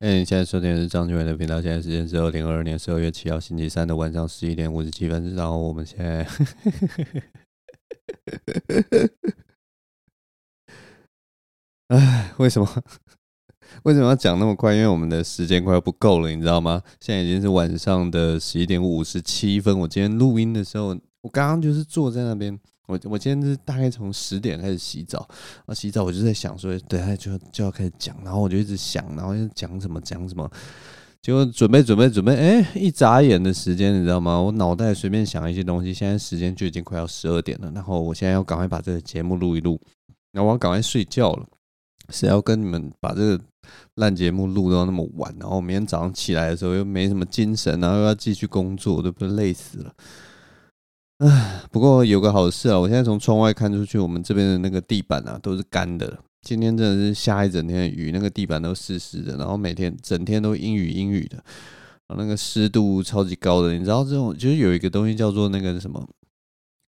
哎，你现在收听的是张俊伟的频道。现在时间是二零二二年十二月七号星期三的晚上十一点五十七分。然后我们现在，哎，为什么为什么要讲那么快？因为我们的时间快要不够了，你知道吗？现在已经是晚上的十一点五十七分。我今天录音的时候，我刚刚就是坐在那边。我我今天是大概从十点开始洗澡，啊，洗澡我就在想说，等下就就要开始讲，然后我就一直想，然后要讲什么讲什么，结果准备准备准备，哎，一眨眼的时间，你知道吗？我脑袋随便想一些东西，现在时间就已经快要十二点了，然后我现在要赶快把这个节目录一录，然后我要赶快睡觉了，谁要跟你们把这个烂节目录到那么晚，然后明天早上起来的时候又没什么精神，然后又要继续工作，都不累死了。唉，不过有个好事啊！我现在从窗外看出去，我们这边的那个地板啊都是干的。今天真的是下一整天雨，那个地板都湿湿的，然后每天整天都阴雨阴雨的，那个湿度超级高的。你知道这种就是有一个东西叫做那个什么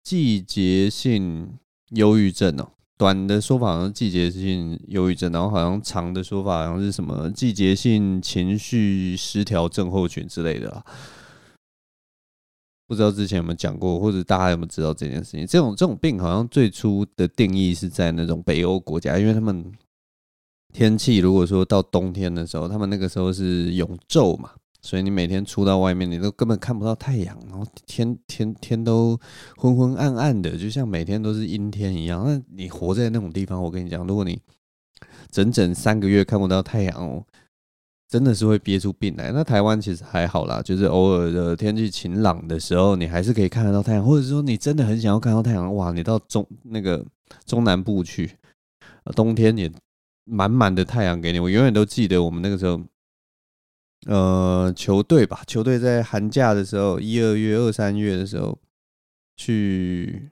季节性忧郁症哦，短的说法好像是季节性忧郁症，然后好像长的说法好像是什么季节性情绪失调症候群之类的啊。不知道之前有没有讲过，或者大家有没有知道这件事情？这种这种病好像最初的定义是在那种北欧国家，因为他们天气如果说到冬天的时候，他们那个时候是永昼嘛，所以你每天出到外面，你都根本看不到太阳，然后天天天都昏昏暗暗的，就像每天都是阴天一样。那你活在那种地方，我跟你讲，如果你整整三个月看不到太阳哦。真的是会憋出病来。那台湾其实还好啦，就是偶尔的天气晴朗的时候，你还是可以看得到太阳，或者说你真的很想要看到太阳，哇，你到中那个中南部去，冬天也满满的太阳给你。我永远都记得我们那个时候，呃，球队吧，球队在寒假的时候，一二月、二三月的时候去。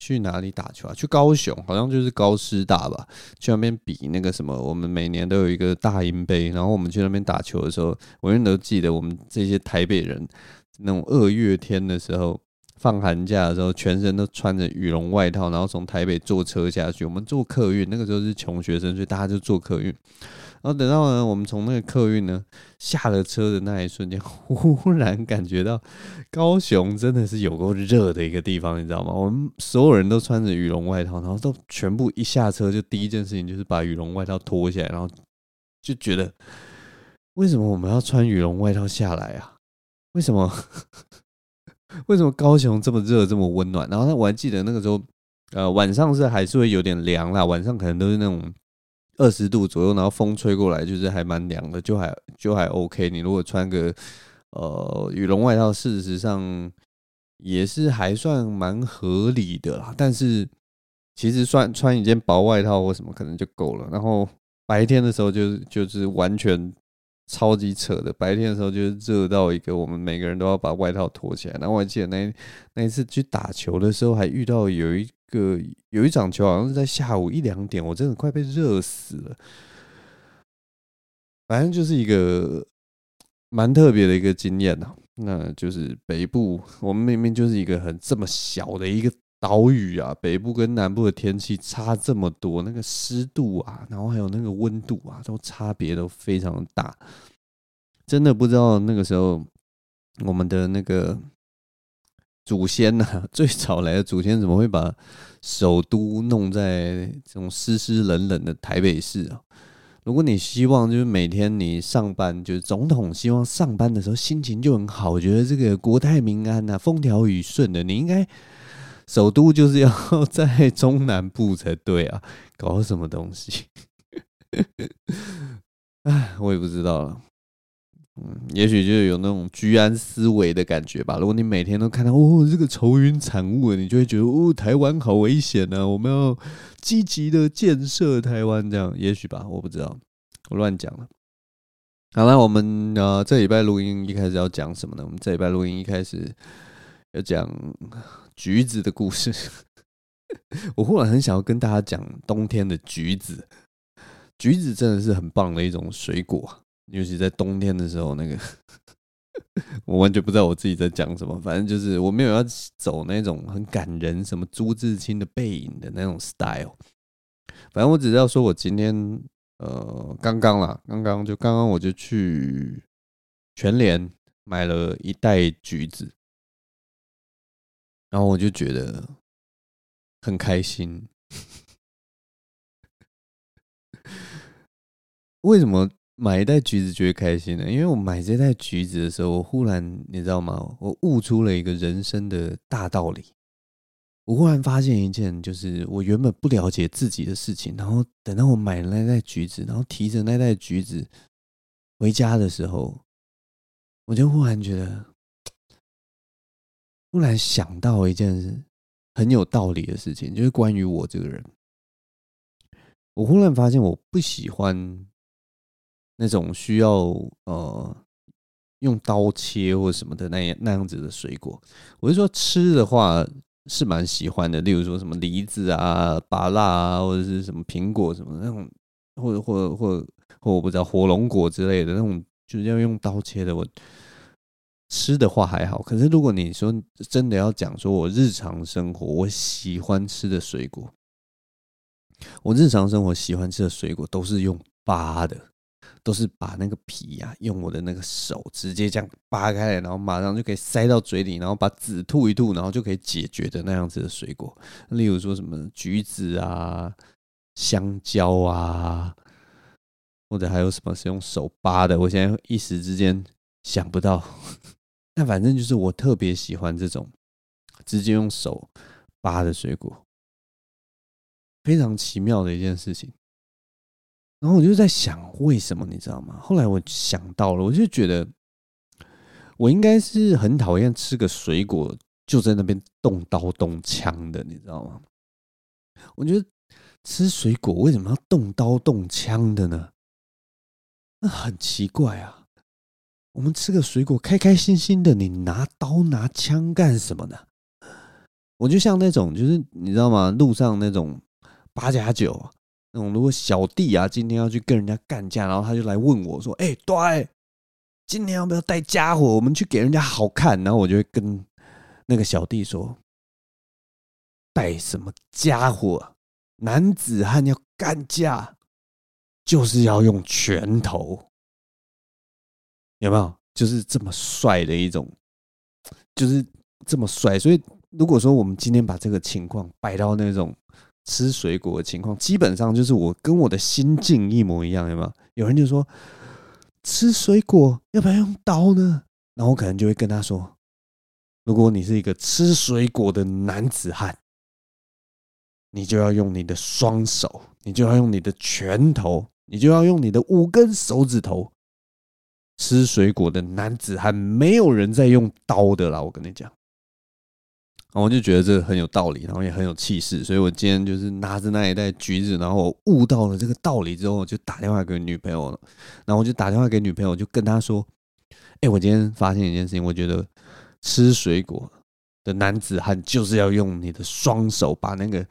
去哪里打球啊？去高雄，好像就是高师大吧。去那边比那个什么，我们每年都有一个大英杯。然后我们去那边打球的时候，我永远都记得我们这些台北人，那种二月天的时候，放寒假的时候，全身都穿着羽绒外套，然后从台北坐车下去。我们坐客运，那个时候是穷学生，所以大家就坐客运。然后等到呢，我们从那个客运呢下了车的那一瞬间，忽然感觉到高雄真的是有够热的一个地方，你知道吗？我们所有人都穿着羽绒外套，然后都全部一下车就第一件事情就是把羽绒外套脱下来，然后就觉得为什么我们要穿羽绒外套下来啊？为什么？为什么高雄这么热这么温暖？然后，我还记得那个时候，呃，晚上是还是会有点凉啦，晚上可能都是那种。二十度左右，然后风吹过来，就是还蛮凉的，就还就还 OK。你如果穿个呃羽绒外套，事实上也是还算蛮合理的啦。但是其实算穿一件薄外套或什么可能就够了。然后白天的时候就就是完全超级扯的，白天的时候就是热到一个我们每个人都要把外套脱起来。然后我还记得那那一次去打球的时候，还遇到有一。个有一场球好像是在下午一两点，我真的快被热死了。反正就是一个蛮特别的一个经验呐。那就是北部，我们明明就是一个很这么小的一个岛屿啊，北部跟南部的天气差这么多，那个湿度啊，然后还有那个温度啊，都差别都非常大。真的不知道那个时候我们的那个。祖先呐、啊，最早来的祖先怎么会把首都弄在这种湿湿冷冷的台北市啊？如果你希望就是每天你上班，就是总统希望上班的时候心情就很好，我觉得这个国泰民安呐、啊，风调雨顺的，你应该首都就是要在中南部才对啊，搞什么东西？哎，我也不知道了。嗯，也许就有那种居安思危的感觉吧。如果你每天都看到哦这个愁云惨雾，你就会觉得哦台湾好危险呢、啊。我们要积极的建设台湾，这样也许吧，我不知道，我乱讲了。好了，我们呃这礼拜录音一开始要讲什么呢？我们这礼拜录音一开始要讲橘子的故事。我忽然很想要跟大家讲冬天的橘子，橘子真的是很棒的一种水果。尤其在冬天的时候，那个 我完全不知道我自己在讲什么。反正就是我没有要走那种很感人，什么朱自清的背影的那种 style。反正我只是要说，我今天呃，刚刚啦，刚刚就刚刚我就去全联买了一袋橘子，然后我就觉得很开心。为什么买一袋橘子觉得开心的？因为我买这袋橘子的时候，我忽然你知道吗？我悟出了一个人生的大道理。我忽然发现一件，就是我原本不了解自己的事情。然后等到我买了那袋橘子，然后提着那袋橘子回家的时候，我就忽然觉得，忽然想到一件很有道理的事情，就是关于我这个人。我忽然发现，我不喜欢那种需要呃用刀切或什么的那样那样子的水果。我是说吃的话。是蛮喜欢的，例如说什么梨子啊、芭乐啊，或者是什么苹果什么那种，或者或者或或我不知道火龙果之类的那种，就是要用刀切的。我吃的话还好，可是如果你说真的要讲说我日常生活我喜欢吃的水果，我日常生活喜欢吃的水果都是用扒的。都是把那个皮呀、啊，用我的那个手直接这样扒开来，然后马上就可以塞到嘴里，然后把籽吐一吐，然后就可以解决的那样子的水果。例如说什么橘子啊、香蕉啊，或者还有什么是用手扒的，我现在一时之间想不到。但反正就是我特别喜欢这种直接用手扒的水果，非常奇妙的一件事情。然后我就在想，为什么你知道吗？后来我想到了，我就觉得我应该是很讨厌吃个水果就在那边动刀动枪的，你知道吗？我觉得吃水果为什么要动刀动枪的呢？那很奇怪啊！我们吃个水果开开心心的，你拿刀拿枪干什么呢？我就像那种，就是你知道吗？路上那种八加九。那种如果小弟啊，今天要去跟人家干架，然后他就来问我说：“哎，对，今天要不要带家伙？我们去给人家好看。”然后我就会跟那个小弟说：“带什么家伙？男子汉要干架，就是要用拳头，有没有？就是这么帅的一种，就是这么帅。所以，如果说我们今天把这个情况摆到那种……吃水果的情况，基本上就是我跟我的心境一模一样，有没有？有人就说吃水果要不要用刀呢？然后我可能就会跟他说：如果你是一个吃水果的男子汉，你就要用你的双手，你就要用你的拳头，你就要用你的五根手指头。吃水果的男子汉，没有人在用刀的啦，我跟你讲。然后我就觉得这个很有道理，然后也很有气势，所以我今天就是拿着那一袋橘子，然后我悟到了这个道理之后，就打电话给女朋友了。然后我就打电话给女朋友，就跟她说：“哎，我今天发现一件事情，我觉得吃水果的男子汉就是要用你的双手把那个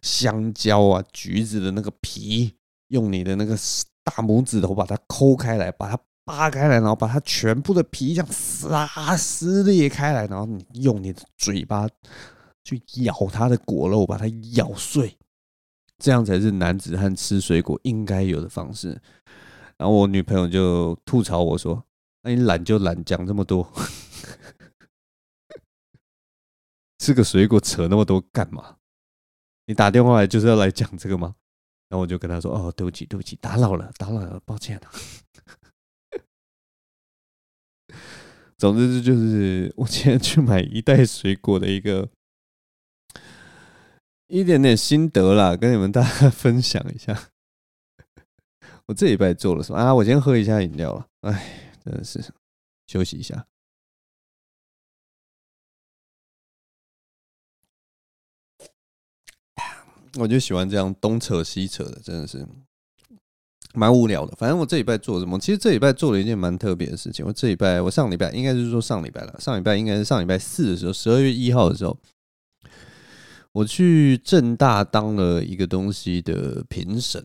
香蕉啊、橘子的那个皮，用你的那个大拇指头把它抠开来，把它。”扒开来，然后把它全部的皮这样撕撕裂开来，然后你用你的嘴巴去咬它的果肉，把它咬碎，这样才是男子汉吃水果应该有的方式。然后我女朋友就吐槽我说：“那你懒就懒，讲这么多，吃个水果扯那么多干嘛？你打电话来就是要来讲这个吗？”然后我就跟她说：“哦，对不起，对不起，打扰了，打扰了，抱歉了。”总之，这就是我今天去买一袋水果的一个一点点心得啦，跟你们大家分享一下。我这礼拜做了什么啊？我先喝一下饮料了。哎，真的是休息一下。我就喜欢这样东扯西扯的，真的是。蛮无聊的，反正我这礼拜做什么？其实这礼拜做了一件蛮特别的事情。我这礼拜，我上礼拜应该是说上礼拜了。上礼拜应该是上礼拜四的时候，十二月一号的时候，我去正大当了一个东西的评审。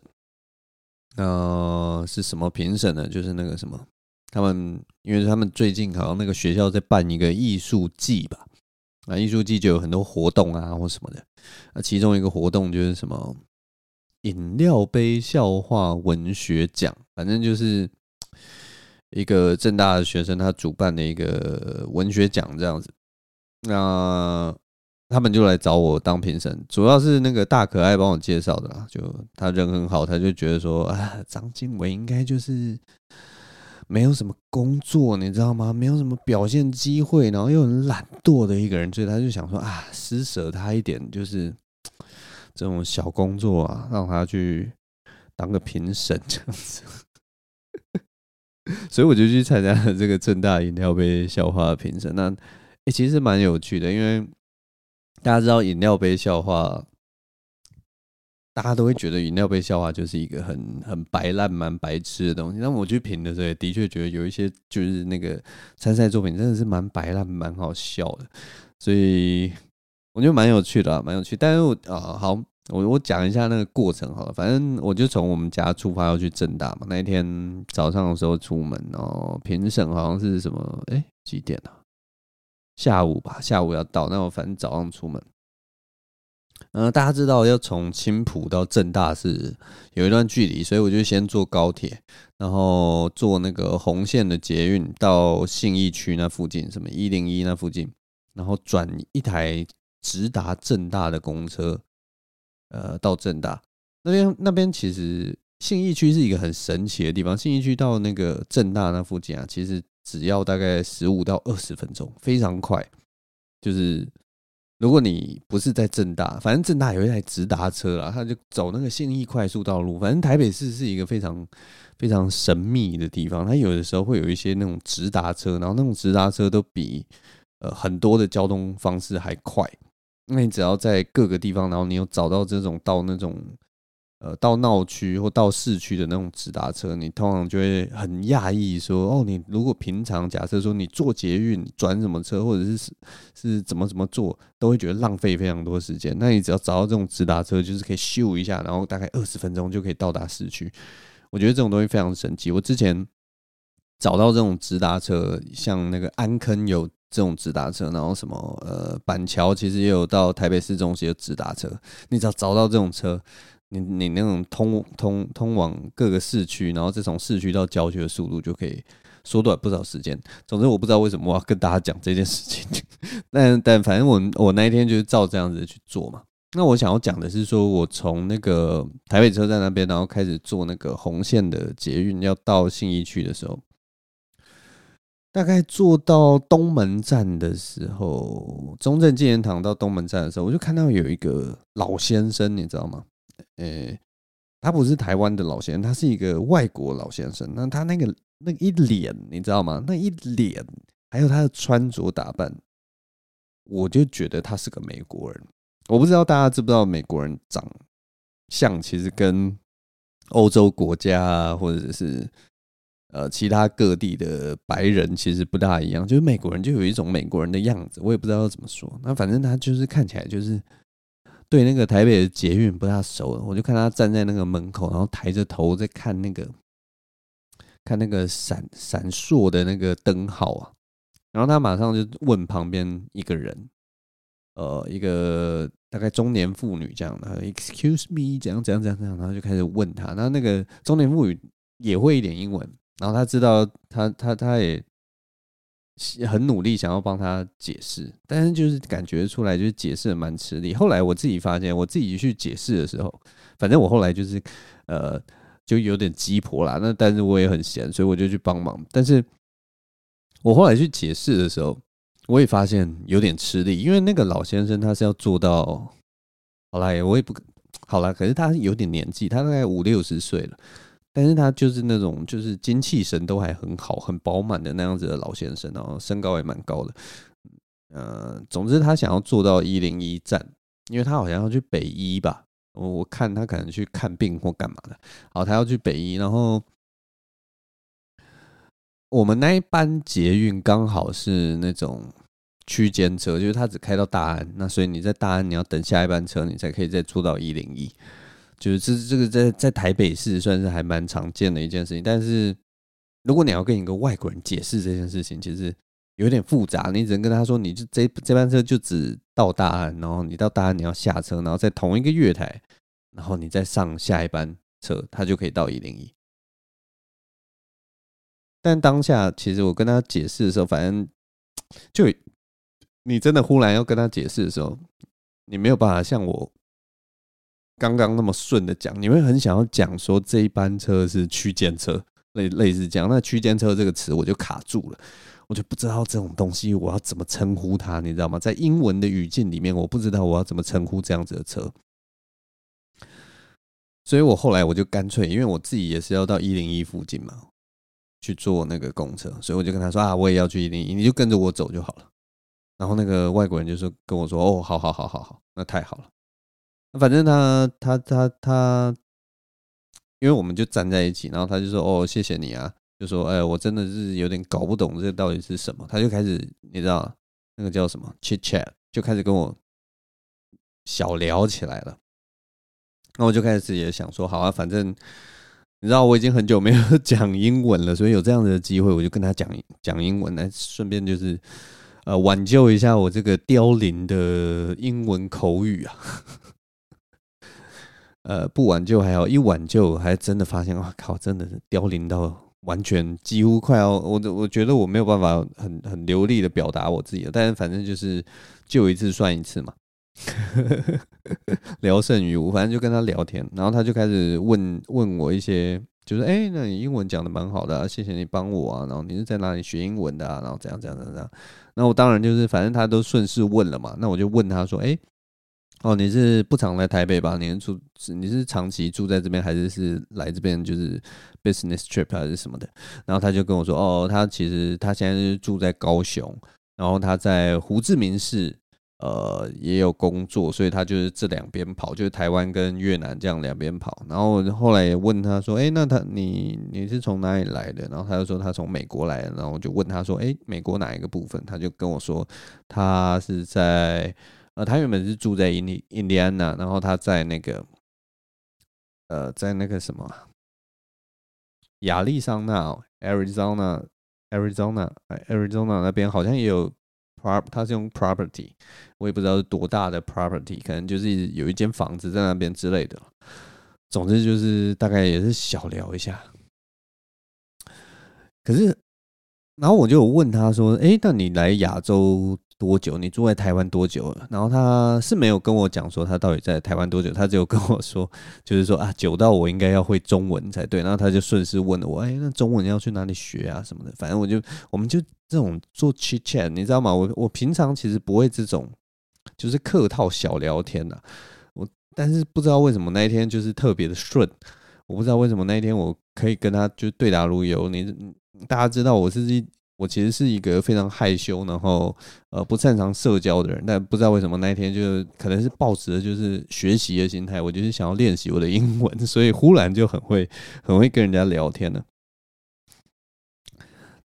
那、呃、是什么评审呢？就是那个什么，他们因为他们最近好像那个学校在办一个艺术季吧？啊，艺术季就有很多活动啊，或什么的。啊，其中一个活动就是什么？饮料杯笑话文学奖，反正就是一个正大的学生他主办的一个文学奖这样子。那他们就来找我当评审，主要是那个大可爱帮我介绍的啦，就他人很好，他就觉得说，啊，张经纬应该就是。没有什么工作，你知道吗？没有什么表现机会，然后又很懒惰的一个人，所以他就想说啊，施舍他一点，就是这种小工作啊，让他去当个评审这样子。所以我就去参加了这个正大饮料杯笑话评审。那、其实蛮有趣的，因为大家知道饮料杯笑话。大家都会觉得饮料杯笑话就是一个很很白烂、蛮白痴的东西。但我去评的时候，也的确觉得有一些就是那个参赛作品真的是蛮白烂、蛮好笑的，所以我觉得蛮有趣的，蛮有趣。但是我啊，好，我我讲一下那个过程好了。反正我就从我们家出发要去正大嘛。那一天早上的时候出门，然后评审好像是什么？哎，几点啊？下午吧，下午要到。那我反正早上出门。嗯、呃，大家知道要从青埔到正大是有一段距离，所以我就先坐高铁，然后坐那个红线的捷运到信义区那附近，什么一零一那附近，然后转一台直达正大的公车，呃，到正大那边。那边其实信义区是一个很神奇的地方，信义区到那个正大那附近啊，其实只要大概十五到二十分钟，非常快，就是。如果你不是在正大，反正正大有一台直达车啦，他就走那个信义快速道路。反正台北市是一个非常非常神秘的地方，它有的时候会有一些那种直达车，然后那种直达车都比呃很多的交通方式还快。那你只要在各个地方，然后你有找到这种到那种。呃，到闹区或到市区的那种直达车，你通常就会很讶异，说哦，你如果平常假设说你坐捷运转什么车，或者是是怎么怎么做，都会觉得浪费非常多时间。那你只要找到这种直达车，就是可以咻一下，然后大概二十分钟就可以到达市区。我觉得这种东西非常神奇。我之前找到这种直达车，像那个安坑有这种直达车，然后什么呃板桥其实也有到台北市中心的直达车，你只要找到这种车。你你那种通通通往各个市区，然后再从市区到郊区的速度就可以缩短不少时间。总之，我不知道为什么我要跟大家讲这件事情，但但反正我我那一天就是照这样子去做嘛。那我想要讲的是，说我从那个台北车站那边，然后开始坐那个红线的捷运，要到信义区的时候，大概坐到东门站的时候，中正纪念堂到东门站的时候，我就看到有一个老先生，你知道吗？呃、他不是台湾的老先生，他是一个外国老先生。那他那个那一脸，你知道吗？那一脸，还有他的穿着打扮，我就觉得他是个美国人。我不知道大家知不知道，美国人长相其实跟欧洲国家，或者是呃其他各地的白人其实不大一样。就是美国人就有一种美国人的样子，我也不知道怎么说。那反正他就是看起来就是。对那个台北的捷运不大熟，我就看他站在那个门口，然后抬着头在看那个看那个闪闪烁的那个灯号啊，然后他马上就问旁边一个人，呃，一个大概中年妇女这样的，Excuse me，怎样怎样怎样怎样，然后就开始问他，那那个中年妇女也会一点英文，然后他知道他他他也。很努力想要帮他解释，但是就是感觉出来就是解释的蛮吃力。后来我自己发现，我自己去解释的时候，反正我后来就是呃就有点鸡婆啦。那但是我也很闲，所以我就去帮忙。但是我后来去解释的时候，我也发现有点吃力，因为那个老先生他是要做到，好啦，我也不好啦，可是他有点年纪，他大概五六十岁了。但是他就是那种就是精气神都还很好、很饱满的那样子的老先生，然后身高也蛮高的。呃，总之他想要坐到一零一站，因为他好像要去北医吧。我看他可能去看病或干嘛的。好，他要去北医，然后我们那一班捷运刚好是那种区间车，就是他只开到大安，那所以你在大安你要等下一班车，你才可以再坐到一零一。就是这这个在在台北市算是还蛮常见的一件事情，但是如果你要跟一个外国人解释这件事情，其实有点复杂。你只能跟他说，你就这这班车就只到大安，然后你到大安你要下车，然后在同一个月台然后你再上下一班车，他就可以到一零一。但当下其实我跟他解释的时候，反正就你真的忽然要跟他解释的时候，你没有办法像我刚刚那么顺的讲，你会很想要讲说这一班车是区间车，类类似这样。那区间车这个词我就卡住了，我就不知道这种东西我要怎么称呼它，你知道吗？在英文的语境里面，我不知道我要怎么称呼这样子的车。所以我后来我就干脆，因为我自己也是要到一零一附近嘛。去坐那个公车，所以我就跟他说啊，我也要去一零一，你就跟着我走就好了。然后那个外国人就说跟我说，哦，好好好好好，那太好了。反正他他他他，因为我们就站在一起，然后他就说，哦，谢谢你啊，就说，哎，我真的是有点搞不懂这到底是什么。他就开始，你知道那个叫什么 chit chat，就开始跟我小聊起来了。那我就开始也想说，好啊，反正。你知道我已经很久没有 讲英文了，所以有这样的机会，我就跟他讲讲英文，来顺便就是呃挽救一下我这个凋零的英文口语啊。呃，不挽救还好，一挽救还真的发现，哇靠，真的是凋零到完全几乎快要我我觉得我没有办法很很流利的表达我自己了，但是反正就是救一次算一次嘛。聊胜于无，反正就跟他聊天，然后他就开始问问我一些，就是哎、那你英文讲的蛮好的、啊，谢谢你帮我啊，然后你是在哪里学英文的啊？然后怎样怎样怎样怎样，那我当然就是反正他都顺势问了嘛，那我就问他说，哎、哦，你是不常来台北吧？你是住你是长期住在这边，还是是来这边就是 business trip 还是什么的？然后他就跟我说，哦，他其实他现在是住在高雄，然后他在胡志明市。呃，也有工作，所以他就是这两边跑，就是台湾跟越南这样两边跑。然后后来也问他说：“哎、那他你你是从哪里来的？”然后他就说他从美国来的。然后我就问他说：“哎、美国哪一个部分？”他就跟我说他是在呃，他原本是住在印第印第安纳，然后他在那个呃，在那个什么亚利桑那 Arizona，Arizona，Arizona 那边好像也有。他是用 property，我也不知道是多大的 property，可能就是有一间房子在那边之类的。总之就是大概也是小聊一下。可是，然后我就问他说：“哎，那你来亚洲？”多久？你住在台湾多久了？然后他是没有跟我讲说他到底在台湾多久，他只有跟我说，就是说啊，久到我应该要会中文才对。然后他就顺势问了我，哎，那中文要去哪里学啊什么的？反正我就我们就这种做 chit chat，你知道吗？我我平常其实不会这种，就是客套小聊天的。我但是不知道为什么那一天就是特别的顺，我不知道为什么那一天我可以跟他就对答如流。你大家知道我是一。我其实是一个非常害羞，然后呃不擅长社交的人，但不知道为什么那一天就可能是抱持的就是学习的心态，我就是想要练习我的英文，所以忽然就很会很会跟人家聊天了。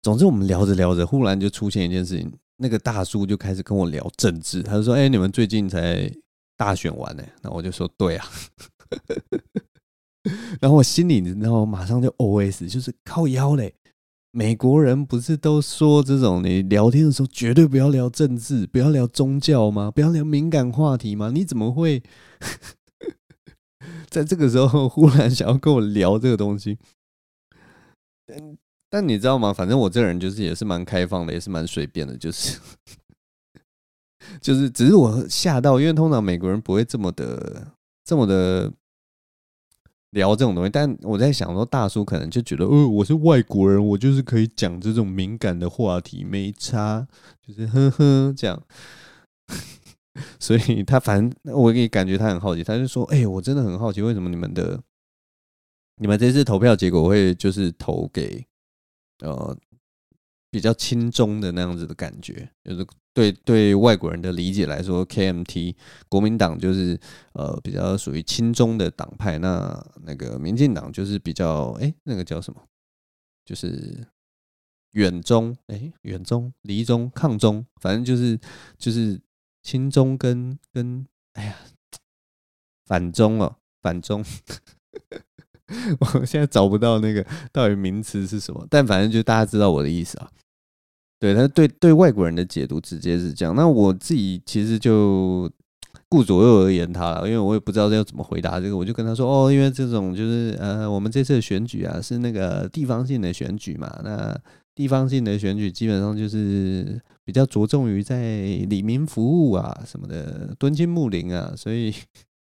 总之，我们聊着聊着，忽然就出现一件事情，那个大叔就开始跟我聊政治，他就说：“哎，你们最近才大选完呢？”那我就说：“对啊。”然后我心里，你知道，马上就 OS，就是靠腰嘞。美国人不是都说这种你聊天的时候绝对不要聊政治，不要聊宗教吗？不要聊敏感话题吗？你怎么会 在这个时候忽然想要跟我聊这个东西？但但你知道吗？反正我这人就是也是蛮开放的，也是蛮随便的，就是 就是只是我吓到，因为通常美国人不会这么的这么的。聊这种东西，但我在想说，大叔可能就觉得，哦，我是外国人，我就是可以讲这种敏感的话题，没差，就是呵呵这样。所以他反正我也感觉他很好奇，他就说，哎，我真的很好奇，为什么你们的你们这次投票结果会就是投给呃。比较亲中的那样子的感觉，就是对对外国人的理解来说，KMT 国民党就是呃比较属于亲中的党派，那那个民进党就是比较哎、那个叫什么，就是远中哎远中离中抗中，反正就是就是亲中跟跟哎呀反中哦反中，我现在找不到那个到底名词是什么，但反正就大家知道我的意思啊。对他对对外国人的解读直接是这样，那我自己其实就顾左右而言他了，因为我也不知道要怎么回答这个，我就跟他说哦，因为这种就是呃，我们这次的选举啊是那个地方性的选举嘛，那地方性的选举基本上就是比较着重于在里民服务啊什么的，敦亲睦邻啊，所以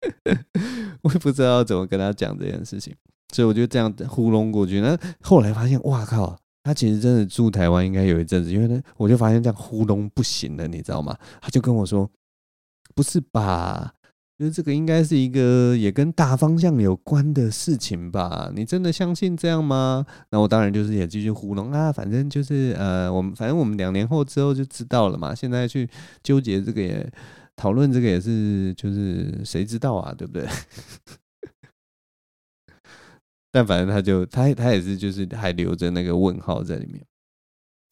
我也不知道怎么跟他讲这件事情，所以我就这样糊弄过去。那后来发现，哇靠！他其实真的住台湾应该有一阵子，因为呢，我就发现这样糊弄不行了，你知道吗？他就跟我说：“不是吧？就是这个应该是一个也跟大方向有关的事情吧？你真的相信这样吗？”那我当然就是也继续糊弄啊，反正就是呃，我们反正我们两年后之后就知道了嘛。现在去纠结这个也讨论这个也是，就是谁知道啊，对不对？但反正他就他他也是就是还留着那个问号在里面，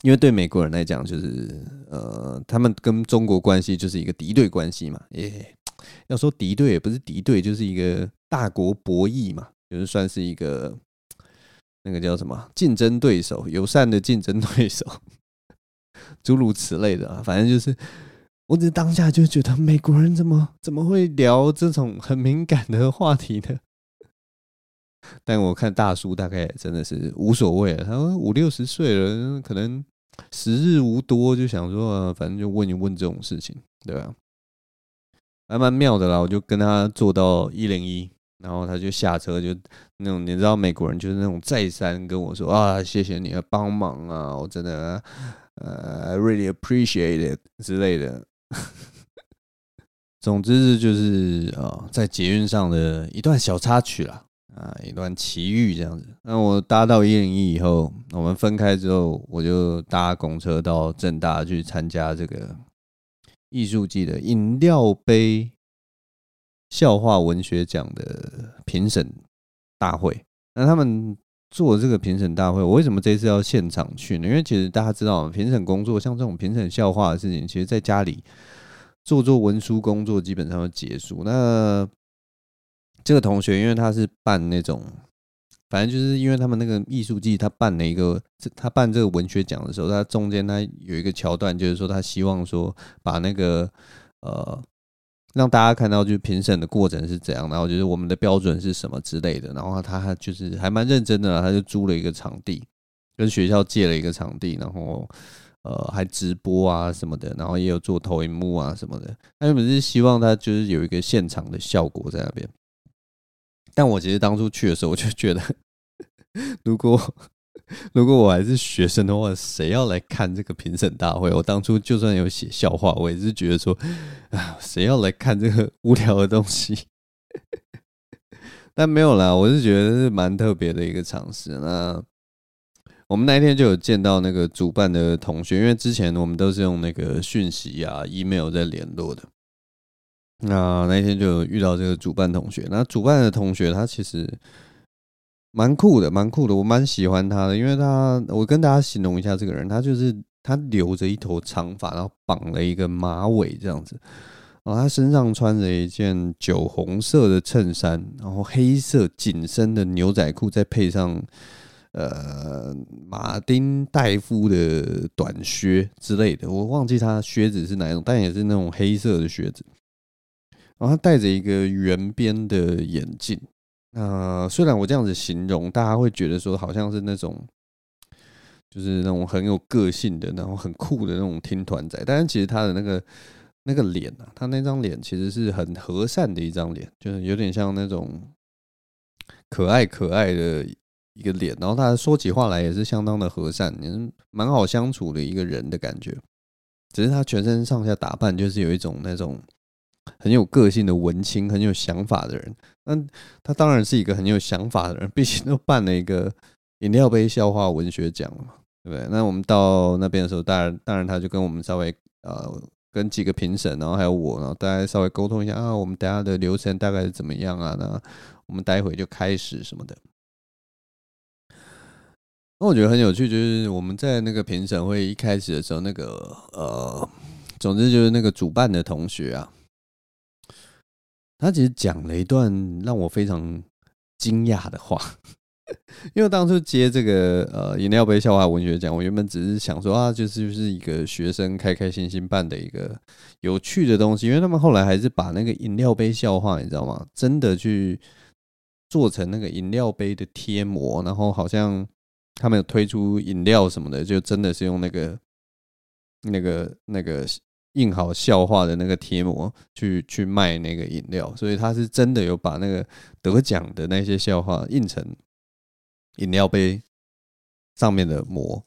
因为对美国人来讲，就是呃，他们跟中国关系就是一个敌对关系嘛。耶，要说敌对也不是敌对，就是一个大国博弈嘛，就是算是一个那个叫什么竞争对手，友善的竞争对手，诸如此类的啊。反正就是，我只当下就觉得美国人怎么怎么会聊这种很敏感的话题呢？但我看大叔大概真的是无所谓了，他说五六十岁了，可能时日无多，就想说，反正就问一问这种事情，对吧？还蛮妙的啦，我就跟他坐到一零一，然后他就下车，就那种你知道美国人就是那种再三跟我说啊，谢谢你的帮忙啊，我真的呃 really appreciate it 之类的。总之就是啊，在捷运上的一段小插曲啦。啊，一段奇遇这样子。那我搭到一零一以后，我们分开之后，我就搭公车到正大去参加这个艺术季的饮料杯笑话文学奖的评审大会。那他们做这个评审大会，我为什么这次要现场去呢？因为其实大家知道，评审工作像这种评审笑话的事情，其实在家里做做文书工作基本上就结束。那这个同学，因为他是办那种，反正就是因为他们那个艺术季，他办了一个，他办这个文学奖的时候，他中间他有一个桥段，就是说他希望说把那个呃，让大家看到就是评审的过程是怎样，然后就是我们的标准是什么之类的，然后他就是还蛮认真的，他就租了一个场地，跟学校借了一个场地，然后呃还直播啊什么的，然后也有做投影幕啊什么的，他原本是希望他就是有一个现场的效果在那边。但我其实当初去的时候，我就觉得，如果如果我还是学生的话，谁要来看这个评审大会？我当初就算有写笑话，我也是觉得说，啊，谁要来看这个无聊的东西？但没有啦，我是觉得是蛮特别的一个尝试。那我们那一天就有见到那个主办的同学，因为之前我们都是用那个讯息啊、email 在联络的。那那天就遇到这个主办同学，那主办的同学他其实蛮酷的，蛮酷的，我蛮喜欢他的，因为他我跟大家形容一下这个人，他就是他留着一头长发，然后绑了一个马尾这样子，然后他身上穿着一件酒红色的衬衫，然后黑色紧身的牛仔裤，再配上呃马丁戴夫的短靴之类的，我忘记他靴子是哪一种，但也是那种黑色的靴子。然后他戴着一个圆边的眼镜，呃，虽然我这样子形容，大家会觉得说好像是那种，就是那种很有个性的，然后很酷的那种听团仔，但是其实他的那个那个脸啊，他那张脸其实是很和善的一张脸，就是有点像那种可爱可爱的一个脸，然后他说起话来也是相当的和善，也是蛮好相处的一个人的感觉，只是他全身上下打扮就是有一种那种。很有个性的文青，很有想法的人。那他当然是一个很有想法的人，毕竟都办了一个饮料杯笑话文学奖嘛，对不对？那我们到那边的时候，当然，当然他就跟我们稍微呃，跟几个评审，然后还有我，然后大家稍微沟通一下啊，我们等下的流程大概是怎么样啊？那我们待会就开始什么的。那我觉得很有趣，就是我们在那个评审会一开始的时候，那个呃，总之就是那个主办的同学啊。他其实讲了一段让我非常惊讶的话，因为当初接这个呃饮料杯笑话文学奖，我原本只是想说啊，就是就是一个学生开开心心办的一个有趣的东西。因为他们后来还是把那个饮料杯笑话，你知道吗？真的去做成那个饮料杯的贴膜，然后好像他们有推出饮料什么的，就真的是用那个那个那个印好笑话的那个贴膜去去卖那个饮料，所以他是真的有把那个得奖的那些笑话印成。饮料杯上面的膜，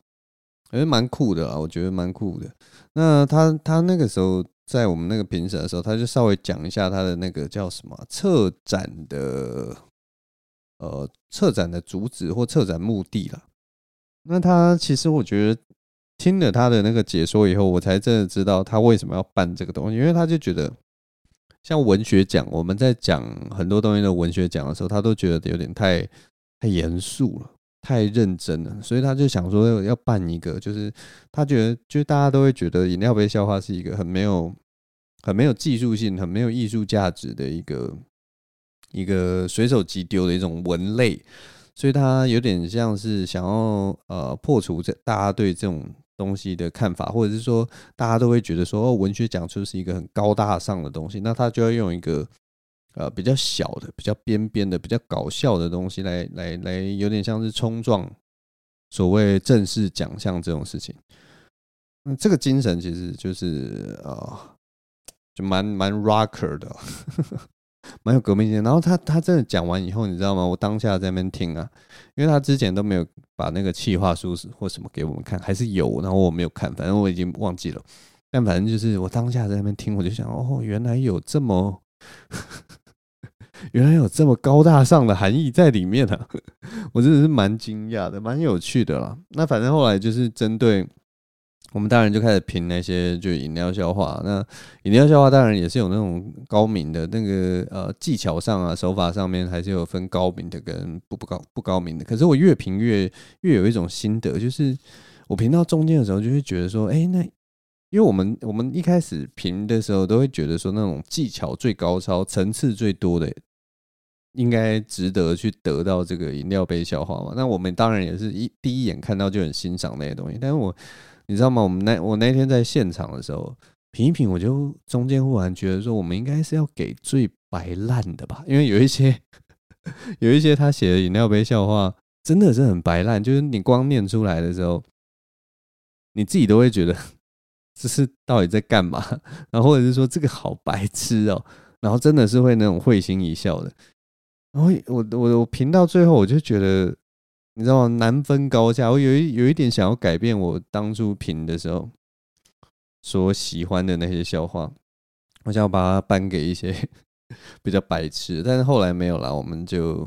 还是蛮酷的啊，我觉得蛮酷的。那他他那个时候在我们那个评审的时候，他就稍微讲一下他的那个叫什么策展的，呃，策展的主旨或策展目的啦。那他其实我觉得听了他的那个解说以后，我才真的知道他为什么要办这个东西，因为他就觉得像文学奖，我们在讲很多东西的文学奖的时候，他都觉得有点太。太严肃了，太认真了，所以他就想说要办一个，就是他觉得，就大家都会觉得饮料杯笑话是一个很没有、很没有技术性、很没有艺术价值的一个一个随手即丢的一种文类，所以他有点像是想要呃破除这大家对这种东西的看法，或者是说大家都会觉得说哦，文学奖就是一个很高大上的东西，那他就要用一个。呃，比较小的、比较边边的、比较搞笑的东西来，来来来，有点像是冲撞所谓正式奖项这种事情。那这个精神其实就是呃，就蛮蛮 rocker 的，蛮有革命性。然后他他真的讲完以后，你知道吗？我当下在那边听啊，因为他之前都没有把那个企划书或什么给我们看，还是有，然后我没有看，反正我已经忘记了。但反正就是我当下在那边听，我就想，哦，原来有这么。原来有这么高大上的含义在里面啊！我真的是蛮惊讶的，蛮有趣的啦。那反正后来就是针对我们，当然就开始评那些就饮料笑话。那饮料笑话当然也是有那种高明的那个呃技巧上啊手法上面还是有分高明的跟不不高不高明的。可是我越评越越有一种心得，就是我评到中间的时候就会觉得说，哎，那因为我们我们一开始评的时候都会觉得说那种技巧最高超、层次最多的。应该值得去得到这个饮料杯消化嘛？那我们当然也是一第一眼看到就很欣赏那些东西。但是我你知道吗？我们那我那天在现场的时候评一评，我就中间忽然觉得说，我们应该是要给最白烂的吧？因为有一些 有一些他写的饮料杯笑话真的是很白烂，就是你光念出来的时候，你自己都会觉得 这是到底在干嘛？然后或者是说这个好白痴哦，然后真的是会那种会心一笑的。然后我我我评到最后，我就觉得，你知道吗？难分高下。我有一有一点想要改变我当初评的时候所喜欢的那些笑话，我想要把它颁给一些 比较白痴。但是后来没有啦，我们就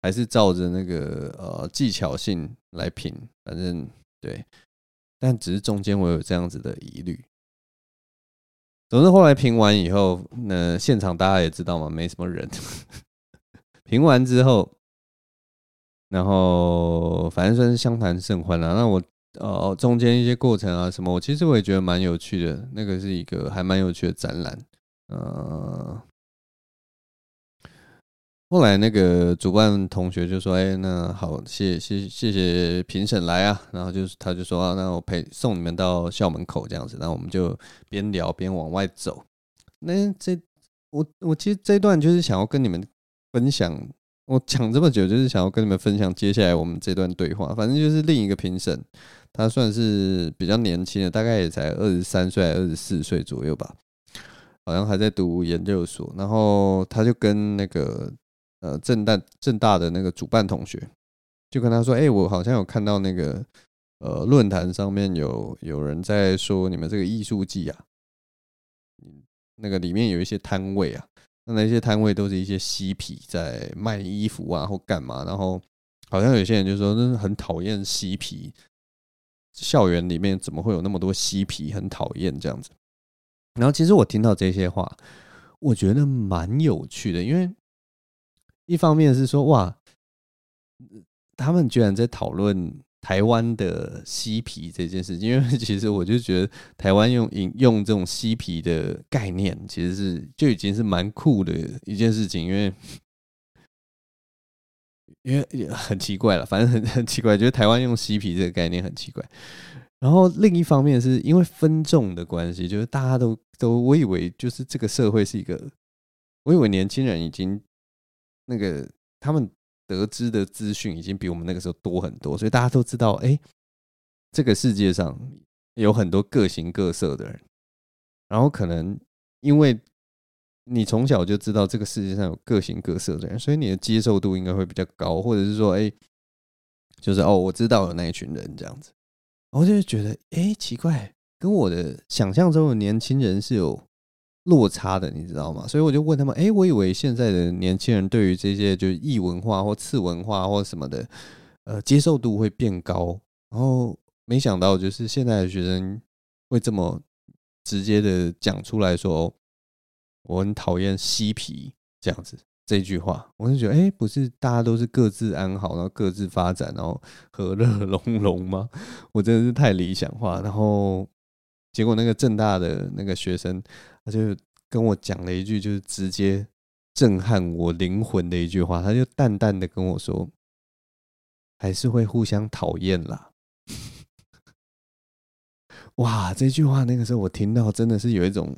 还是照着那个呃技巧性来评。反正对，但只是中间我有这样子的疑虑。总之后来评完以后，那现场大家也知道嘛，没什么人。评完之后，然后反正算是相谈甚欢了。那我呃中间一些过程啊什么，我其实我也觉得蛮有趣的。那个是一个还蛮有趣的展览。呃，后来那个主办同学就说：“哎，那好，谢谢谢谢评审来啊。”然后就是他就说：“，那我陪送你们到校门口这样子。”然后我们就边聊边往外走。那这我我其实这段就是想要跟你们。分享，我讲这么久，就是想要跟你们分享接下来我们这段对话。反正就是另一个评审，他算是比较年轻的，大概也才二十三岁、二十四岁左右吧，好像还在读研究所。然后他就跟那个呃正大正大的那个主办同学，就跟他说：“哎，我好像有看到那个呃论坛上面有有人在说你们这个艺术季啊，那个里面有一些摊位啊。”那那些摊位都是一些嬉皮在卖衣服啊，或干嘛，然后好像有些人就说，真的很讨厌嬉皮，校园里面怎么会有那么多嬉皮，很讨厌这样子。然后其实我听到这些话，我觉得蛮有趣的，因为一方面是说，哇，他们居然在讨论。台湾的嬉皮这件事情，因为 其实我就觉得台湾用引用这种嬉皮的概念，其实是就已经是蛮酷的一件事情。因为 因为也很奇怪了，反正很很奇怪，觉得台湾用嬉皮这个概念很奇怪。然后另一方面是因为分众的关系，就是大家都都，我以为就是这个社会是一个，我以为年轻人已经那个他们得知的资讯已经比我们那个时候多很多，所以大家都知道，哎，这个世界上有很多各形各色的人，然后可能因为。你从小就知道这个世界上有各形各色的人，所以你的接受度应该会比较高，或者是说，哎，就是哦，我知道有那一群人这样子，我就觉得，哎，奇怪，跟我的想象中的年轻人是有落差的，你知道吗？所以我就问他们，哎，我以为现在的年轻人对于这些就是异文化或次文化或什么的，呃，接受度会变高，然后没想到就是现在的学生会这么直接的讲出来说。我很讨厌嬉皮这样子这句话，我就觉得，哎，不是大家都是各自安好，然后各自发展，然后和乐融融吗？我真的是太理想化。然后结果那个正大的那个学生，他就跟我讲了一句，就是直接震撼我灵魂的一句话，他就淡淡的跟我说，还是会互相讨厌啦。哇，这句话那个时候我听到，真的是有一种。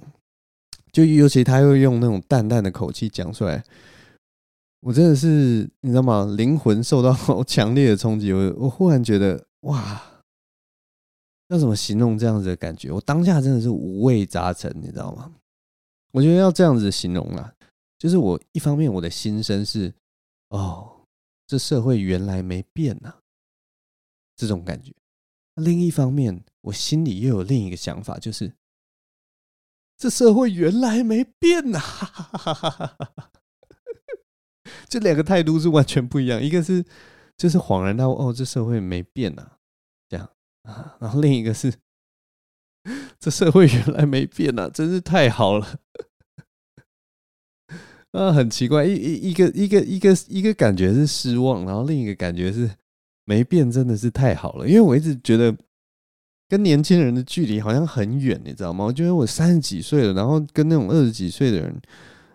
就尤其他又用那种淡淡的口气讲出来，我真的是你知道吗？灵魂受到 强烈的冲击，我我忽然觉得哇，要怎么形容这样子的感觉？我当下真的是五味杂陈，你知道吗？我觉得要这样子形容啊，就是我一方面我的心声是哦，这社会原来没变呐，这种感觉；另一方面，我心里又有另一个想法，就是。这社会原来没变呐，这两个态度是完全不一样。一个是就是恍然大悟，哦，这社会没变呐，啊，然后另一个是 这社会原来没变呐，真是太好了。啊，很奇怪，一一一个一个一个一个感觉是失望，然后另一个感觉是没变，真的是太好了。因为我一直觉得。跟年轻人的距离好像很远，你知道吗？我觉得我三十几岁了，然后跟那种二十几岁的人，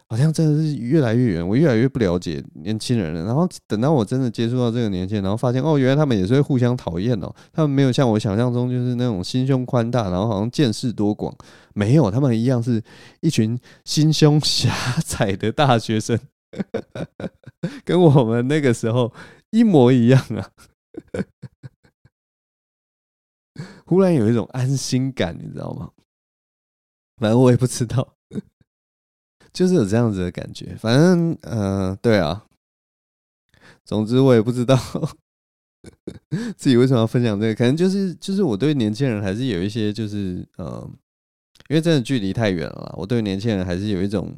好像真的是越来越远。我越来越不了解年轻人了。然后等到我真的接触到这个年轻人，然后发现哦，原来他们也是会互相讨厌哦。他们没有像我想象中就是那种心胸宽大，然后好像见识多广。没有，他们一样是一群心胸狭窄的大学生，跟我们那个时候一模一样啊。忽然有一种安心感，你知道吗？反正我也不知道，就是有这样子的感觉。反正，嗯、呃，对啊。总之，我也不知道 自己为什么要分享这个。可能就是，就是我对年轻人还是有一些，就是，呃，因为真的距离太远了，我对年轻人还是有一种，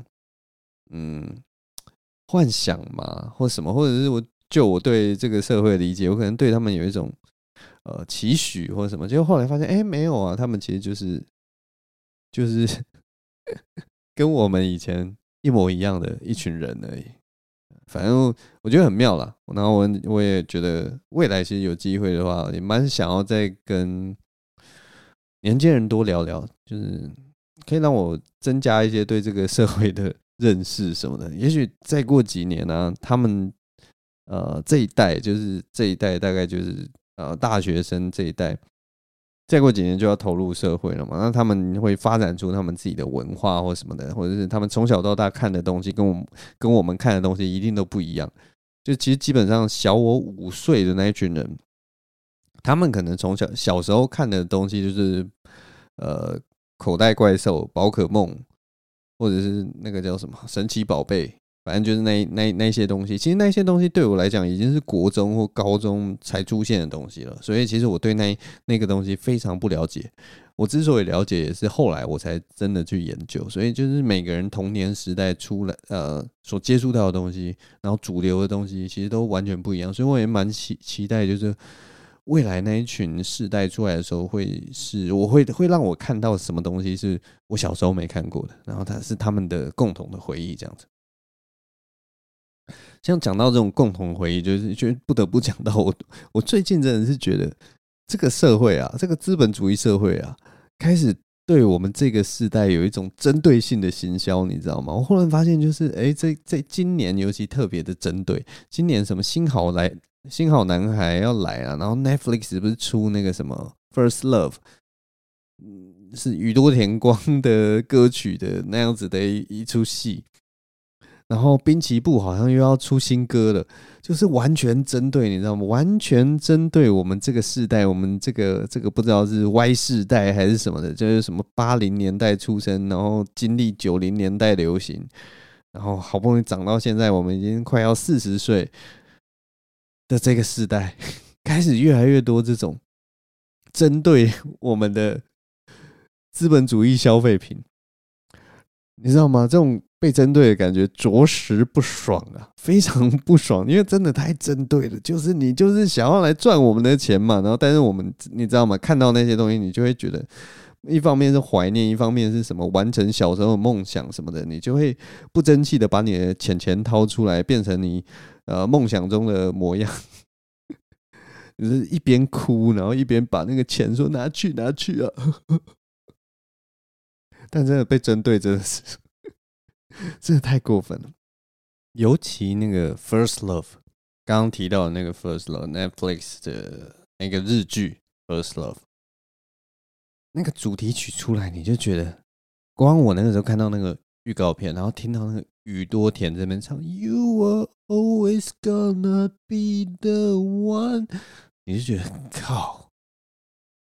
嗯，幻想嘛，或什么，或者是我就我对这个社会的理解，我可能对他们有一种。呃，期许或者什么，结果后来发现，哎、没有啊，他们其实就是就是跟我们以前一模一样的一群人而已。反正我觉得很妙啦。然后我我也觉得未来其实有机会的话，也蛮想要再跟年轻人多聊聊，就是可以让我增加一些对这个社会的认识什么的。也许再过几年呢、他们呃这一代就是这一代大概就是。呃，大学生这一代，再过几年就要投入社会了嘛？那他们会发展出他们自己的文化或什么的，或者是他们从小到大看的东西，跟我们跟我们看的东西一定都不一样。就其实基本上小我五岁的那一群人，他们可能从小小时候看的东西就是呃，口袋怪兽、宝可梦，或者是那个叫什么神奇宝贝。反正就是那那那些东西，其实那些东西对我来讲已经是国中或高中才出现的东西了。所以其实我对那那个东西非常不了解。我之所以了解，也是后来我才真的去研究。所以就是每个人童年时代出来呃所接触到的东西，然后主流的东西，其实都完全不一样。所以我也蛮期期待，就是未来那一群世代出来的时候，会是我会会让我看到什么东西是我小时候没看过的，然后它是他们的共同的回忆，这样子。像讲到这种共同回忆，就是就不得不讲到 我。我最近真的是觉得，这个社会啊，这个资本主义社会啊，开始对我们这个世代有一种针对性的行销，你知道吗？我忽然发现，就是哎，这这今年尤其特别的针对，今年什么新好来新好男孩要来啊，然后 Netflix 不是出那个什么 First Love，嗯，是宇多田光的歌曲的那样子的一一出戏。然后滨崎步好像又要出新歌了，就是完全针对，你知道吗？完全针对我们这个世代，我们这个这个不知道是 Y 世代还是什么的，就是什么八零年代出生，然后经历九零年代流行，然后好不容易长到现在，我们已经快要四十岁的这个世代，开始越来越多这种针对我们的资本主义消费品，你知道吗？这种。被针对的感觉着实不爽啊，非常不爽，因为真的太针对了。就是你就是想要来赚我们的钱嘛，然后但是我们你知道吗？看到那些东西，你就会觉得，一方面是怀念，一方面是什么完成小时候梦想什么的，你就会不争气的把你的钱钱掏出来，变成你呃梦想中的模样，就是一边哭，然后一边把那个钱说拿去拿去啊，但真的被针对，真的是。真的太过分了，尤其那个《First Love》，刚刚提到的那个《First Love》，Netflix 的那个日剧《First Love》，那个主题曲出来，你就觉得，光我那个时候看到那个预告片，然后听到那个宇多田这边唱 “You are always gonna be the one”，你就觉得靠，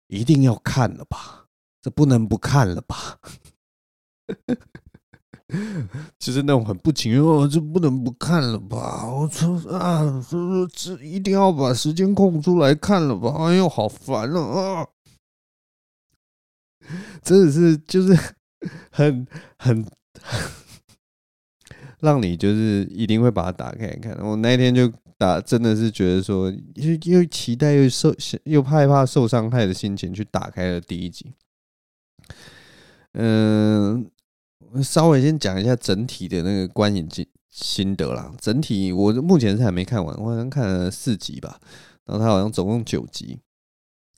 一定要看了吧？这不能不看了吧？就是那种很不情愿哦，这不能不看了吧？我说啊！说说这一定要把时间空出来看了吧？哎呦，好烦啊！啊，真的是就是很很让你就是一定会把它打开看。我那天就打，真的是觉得说，又又期待又受又害怕受伤害的心情去打开了第一集。嗯。稍微先讲一下整体的那个观影心心得啦。整体我目前是还没看完，我好像看了四集吧。然后它好像总共九集，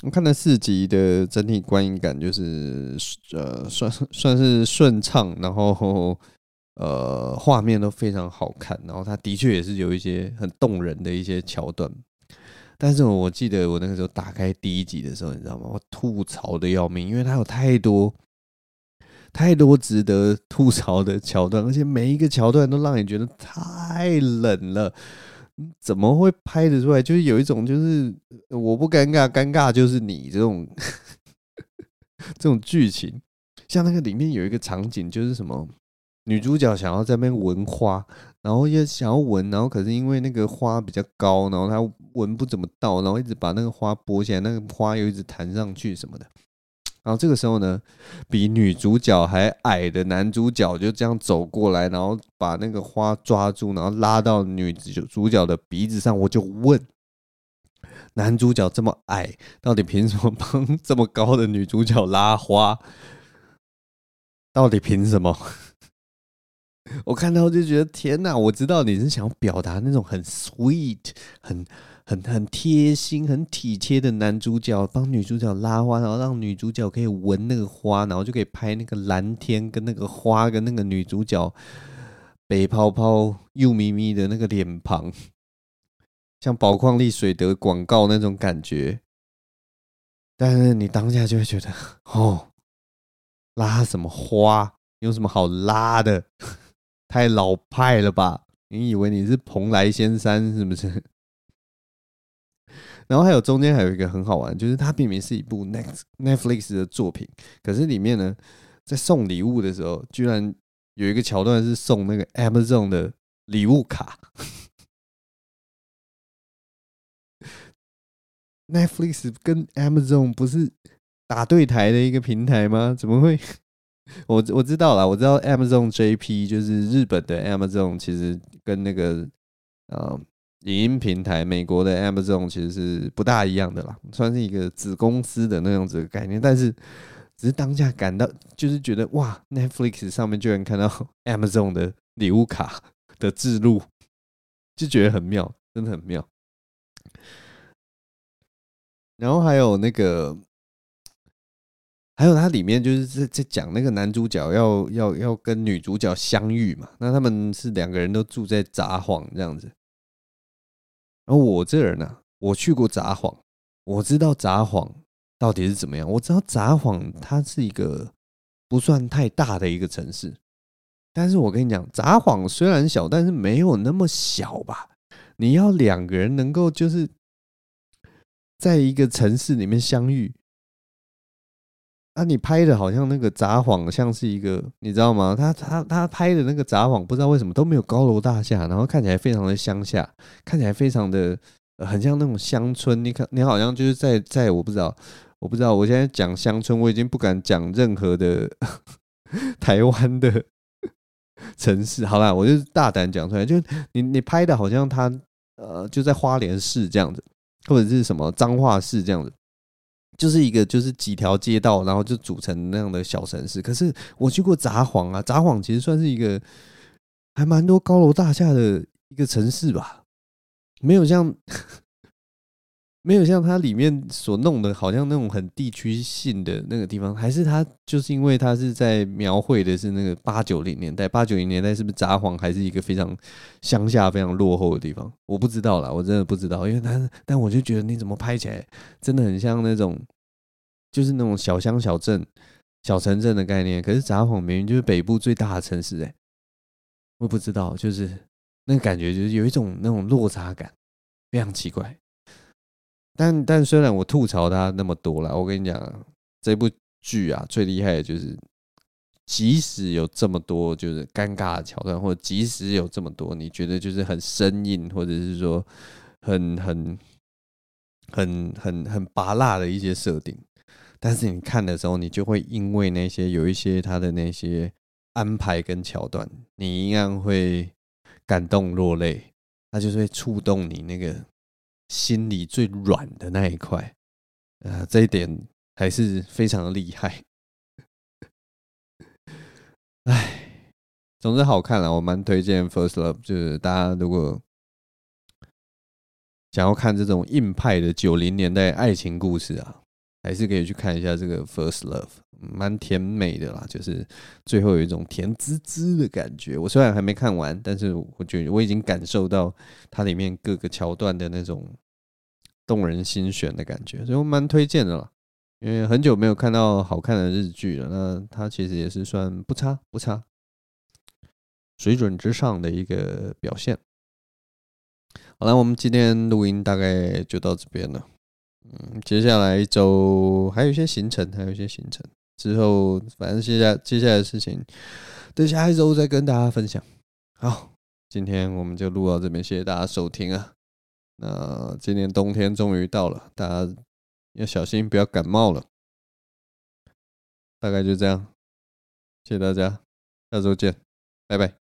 我看了四集的整体观影感就是呃算算是顺畅，然后呃画面都非常好看，然后它的确也是有一些很动人的一些桥段。但是我记得我那个时候打开第一集的时候，你知道吗？我吐槽的要命，因为它有太多。太多值得吐槽的桥段，而且每一个桥段都让你觉得太冷了。怎么会拍得出来？就是有一种，就是我不尴尬，尴尬就是你这种 这种剧情。像那个里面有一个场景，就是什么女主角想要在那边闻花，然后也想要闻，然后可是因为那个花比较高，然后她闻不怎么到，然后一直把那个花拨起来，那个花又一直弹上去什么的。然后这个时候呢，比女主角还矮的男主角就这样走过来，然后把那个花抓住，然后拉到女主角的鼻子上。我就问，男主角这么矮，到底凭什么帮这么高的女主角拉花？到底凭什么？我看到就觉得天哪！我知道你是想表达那种很 sweet、很。很很贴心、很体贴的男主角帮女主角拉花，然后让女主角可以闻那个花，然后就可以拍那个蓝天跟那个花跟那个女主角白泡泡、又咪咪的那个脸庞，像宝矿力水得广告那种感觉。但是你当下就会觉得，哦，拉什么花？有什么好拉的？太老派了吧？你以为你是蓬莱仙山是不是？然后还有中间还有一个很好玩，就是它明明是一部 Net Netflix 的作品，可是里面呢，在送礼物的时候，居然有一个桥段是送那个 Amazon 的礼物卡。Netflix 跟 Amazon 不是打对台的一个平台吗？怎么会？我我知道了，我知道 Amazon JP 就是日本的 Amazon，其实跟那个呃。影音平台，美国的 Amazon 其实是不大一样的啦，算是一个子公司的那样子的概念。但是，只是当下感到就是觉得哇，Netflix 上面居然看到 Amazon 的礼物卡的字录，就觉得很妙，真的很妙。然后还有那个还有它里面就是在在讲那个男主角要要要跟女主角相遇嘛，那他们是两个人都住在札幌这样子。而我这人呢、我去过札幌，我知道札幌到底是怎么样。我知道札幌它是一个不算太大的一个城市，但是我跟你讲，札幌虽然小，但是没有那么小吧？你要两个人能够就是在一个城市里面相遇。啊，你拍的好像那个札幌像是一个，你知道吗？他他他拍的那个札幌，不知道为什么都没有高楼大厦，然后看起来非常的乡下，看起来非常的、很像那种乡村。你看，你好像就是在在我不知道，我不知道。我现在讲乡村，我已经不敢讲任何的 台湾的 城市。好啦，我就大胆讲出来，就你你拍的好像他呃就在花莲市这样子，或者是什么彰化市这样子。就是一个就是几条街道，然后就组成那样的小城市。可是我去过札幌啊，札幌其实算是一个还蛮多高楼大厦的一个城市吧，没有像没有像它里面所弄的，好像那种很地区性的那个地方。还是它就是因为它是在描绘的是那个八九零年代，八九零年代是不是札幌还是一个非常乡下、非常落后的地方？我不知道啦，我真的不知道。因为它，但我就觉得你怎么拍起来真的很像那种。就是那种小乡小镇、小城镇的概念，可是札幌明明就是北部最大的城市哎，我不知道，就是那个感觉，就是有一种那种落差感，非常奇怪。但但虽然我吐槽他那么多了，我跟你讲，这部剧啊最厉害的就是，即使有这么多就是尴尬的桥段，或者即使有这么多你觉得就是很生硬，或者是说很很很很很拔辣的一些设定。但是你看的时候，你就会因为那些有一些他的那些安排跟桥段，你一样会感动落泪，他就是会触动你那个心里最软的那一块，呃，这一点还是非常的厉害。唉，总之好看了，我蛮推荐《First Love》，就是大家如果想要看这种硬派的九零年代爱情故事啊。还是可以去看一下这个《First Love》，蛮甜美的啦，就是最后有一种甜滋滋的感觉。我虽然还没看完，但是我觉得我已经感受到它里面各个桥段的那种动人心弦的感觉，所以我蛮推荐的啦。因为很久没有看到好看的日剧了，那它其实也是算不差不差，水准之上的一个表现。好了，我们今天录音大概就到这边了。嗯，接下来一周还有一些行程，还有一些行程。之后反正接下接下来的事情，等下一周再跟大家分享。好，今天我们就录到这边，谢谢大家收听啊。那今年冬天终于到了，大家要小心，不要感冒了。大概就这样，谢谢大家，下周见，拜拜。